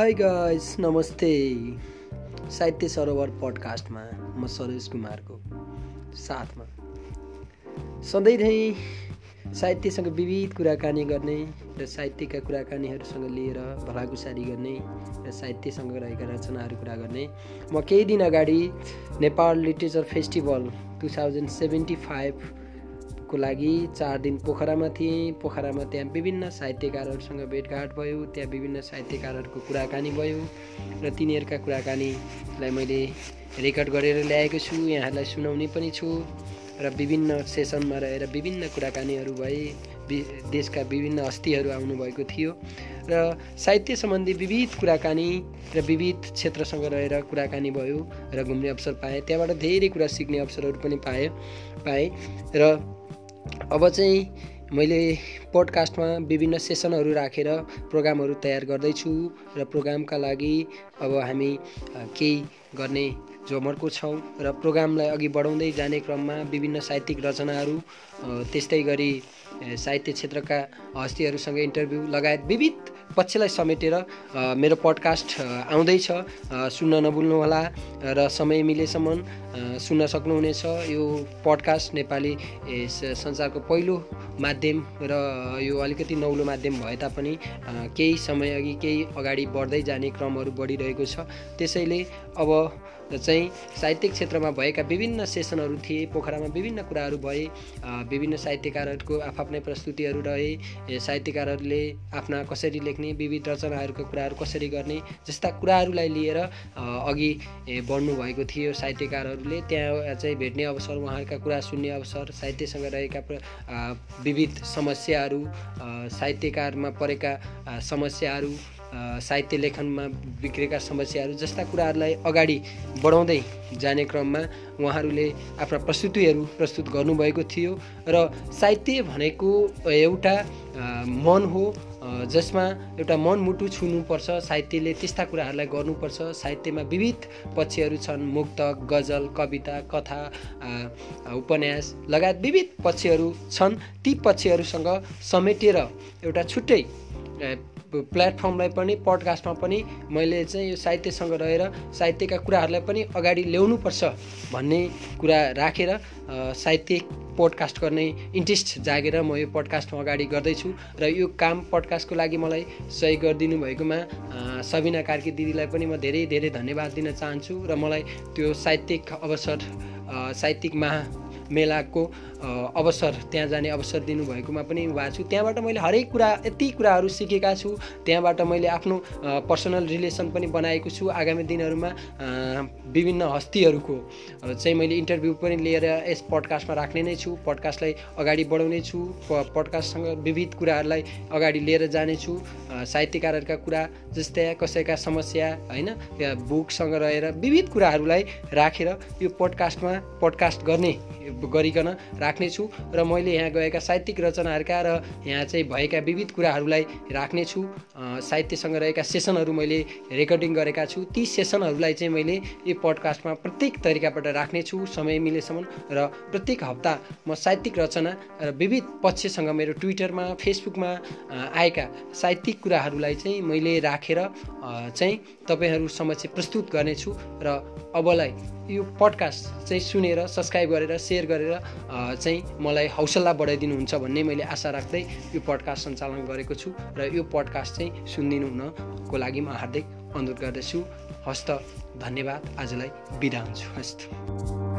High guys नमस्ते। साहित्य सरोवर पडकास्टमा म सरोज कुमारको साथमा। सधैँ नै साहित्यसँग विविध कुराकानी गर्ने र साहित्यका कुराकानीहरूसँग लिएर भलाकुसारी गर्ने र साहित्यसँग रहेका रचनाहरू कुरा गर्ने म केही दिन अगाडि Nepal Literature Festival two thousand seventy five को लागि चार दिन पोखरामा थिएँ। पोखरामा त्यहाँ विभिन्न साहित्यकारहरूसँग भेटघाट भयो। त्यहाँ विभिन्न साहित्यकारहरूको कुराकानी भयो र तिनीहरूका कुराकानीलाई मैले रेकर्ड गरेर ल्याएको छु। यहाँहरूलाई सुनाउने पनि छु र विभिन्न सेसनमा रहेर विभिन्न कुराकानीहरू भए देशका विभिन्न हस्तीहरू आउनुभएको थियो र साहित्य सम्बन्धी विविध कुराकानी र विविध क्षेत्रसँग रहेर कुराकानी भयो र घुम्ने अवसर पाएँ। त्यहाँबाट धेरै कुरा सिक्ने अवसरहरू पनि पाएँ पाएँ र अब चाहिँ मैले पोडकास्टमा विभिन्न सेसनहरू राखेर प्रोग्रामहरू तयार गर्दैछु र प्रोग्रामका लागि अब हामी केही गर्ने जमर्को छौँ र प्रोग्रामलाई अघि बढाउँदै जाने क्रममा विभिन्न साहित्यिक रचनाहरू त्यस्तै गरी साहित्य क्षेत्रका हस्तीहरूसँग इन्टरभ्यू लगायत विविध पक्षलाई समेटेर मेरो पडकास्ट आउँदैछ सुन्न नभुल्नुहोला र समय मिलेसम्म सुन्न सक्नुहुनेछ। यो पडकास्ट नेपाली संसारको पहिलो माध्यम र यो अलिकति नौलो माध्यम भए तापनि केही समय अघि केही अगाडि बढ्दै जाने क्रमहरू बढिरहेको छ। त्यसैले अब चाहिँ साहित्यिक क्षेत्रमा भएका विभिन्न सेसनहरू थिए पोखरामा विभिन्न कुराहरू भए विभिन्न साहित्यकारहरूको आफ्नै प्रस्तुतिहरू रहे साहित्यकारहरूले आफ्ना कसरी लेख्ने विविध रचनाहरूको कुराहरू कसरी गर्ने जस्ता कुराहरूलाई लिएर अघि बढ्नुभएको थियो साहित्यकारहरूले त्यहाँ चाहिँ भेट्ने अवसर उहाँहरूका कुरा सुन्ने अवसर साहित्यसँग रहेका विविध समस्याहरू साहित्यकारमा परेका समस्याहरू साहित्य लेखनमा बिग्रेका समस्याहरू जस्ता कुराहरूलाई अगाडि बढाउँदै जाने क्रममा उहाँहरूले आफ्ना प्रस्तुतिहरू प्रस्तुत गर्नुभएको थियो। र साहित्य भनेको एउटा मन हो जसमा एउटा मनमुटु छुनुपर्छ साहित्यले त्यस्ता कुराहरूलाई गर्नुपर्छ। साहित्यमा विविध पक्षहरू छन् मुक्त गजल कविता कथा उपन्यास लगायत विविध पक्षहरू छन्। ती पक्षहरूसँग समेटेर एउटा छुट्टै प्लेटफर्मलाई पनि पडकास्टमा पनि मैले चाहिँ यो साहित्यसँग रहेर साहित्यका कुराहरूलाई पनि अगाडि ल्याउनुपर्छ भन्ने कुरा राखेर साहित्यिक पोडकास्ट गर्ने इन्ट्रेस्ट जागेर म यो पडकास्टमा अगाडि गर्दैछु र यो काम पडकास्टको लागि मलाई सहयोग गरिदिनु भएकोमा सबिना कार्की दिदीलाई पनि म धेरै धेरै धन्यवाद दिन चाहन्छु र मलाई त्यो साहित्यिक अवसर साहित्यिक महा मेलाको अवसर त्यहाँ जाने अवसर दिनुभएकोमा पनि भएको छु। त्यहाँबाट मैले हरेक कुरा यति कुराहरू सिकेका छु। त्यहाँबाट मैले आफ्नो पर्सनल रिलेसन पनि बनाएको छु आगामी दिनहरूमा विभिन्न हस्तीहरूको। चाहिँ मैले इन्टरभ्यू पनि लिएर यस पडकास्टमा राख्ने नै छु। पडकास्टलाई अगाडि बढाउने छु। पडकास्टसँग विविध कुराहरूलाई अगाडि लिएर जानेछु साहित्यकारहरूका कुरा जस्तै कसैका समस्या होइन बुकसँग रहेर विविध कुराहरूलाई राखेर यो पडकास्टमा पडकास्ट गर्ने गरिकन राख्नेछु र मैले यहाँ गएका साहित्यिक रचनाहरूका र यहाँ चाहिँ भएका विविध कुराहरूलाई राख्नेछु। साहित्यसँग रहेका सेसनहरू मैले रेकर्डिङ गरेका छु। ती सेसनहरूलाई चाहिँ मैले यो पडकास्टमा प्रत्येक तरिकाबाट राख्नेछु समय मिलेसम्म र प्रत्येक हप्ता म साहित्यिक रचना र विविध पक्षसँग मेरो ट्विटरमा फेसबुकमा आएका साहित्यिक कुराहरूलाई चाहिँ मैले राखेर चाहिँ तपाईँहरू समक्ष प्रस्तुत गर्नेछु र अबलाई यो पडकास्ट चाहिँ सुनेर सब्सक्राइब गरेर सेयर गरेर चाहिँ मलाई हौसला बढाइदिनुहुन्छ भन्ने मैले आशा राख्दै यो पडकास्ट सञ्चालन गरेको छु र यो पडकास्ट चाहिँ सुनिदिनु हुनको लागि म हार्दिक अनुरोध गर्दछु। हस्त धन्यवाद। आजलाई बिदा हुन्छु। हस्त।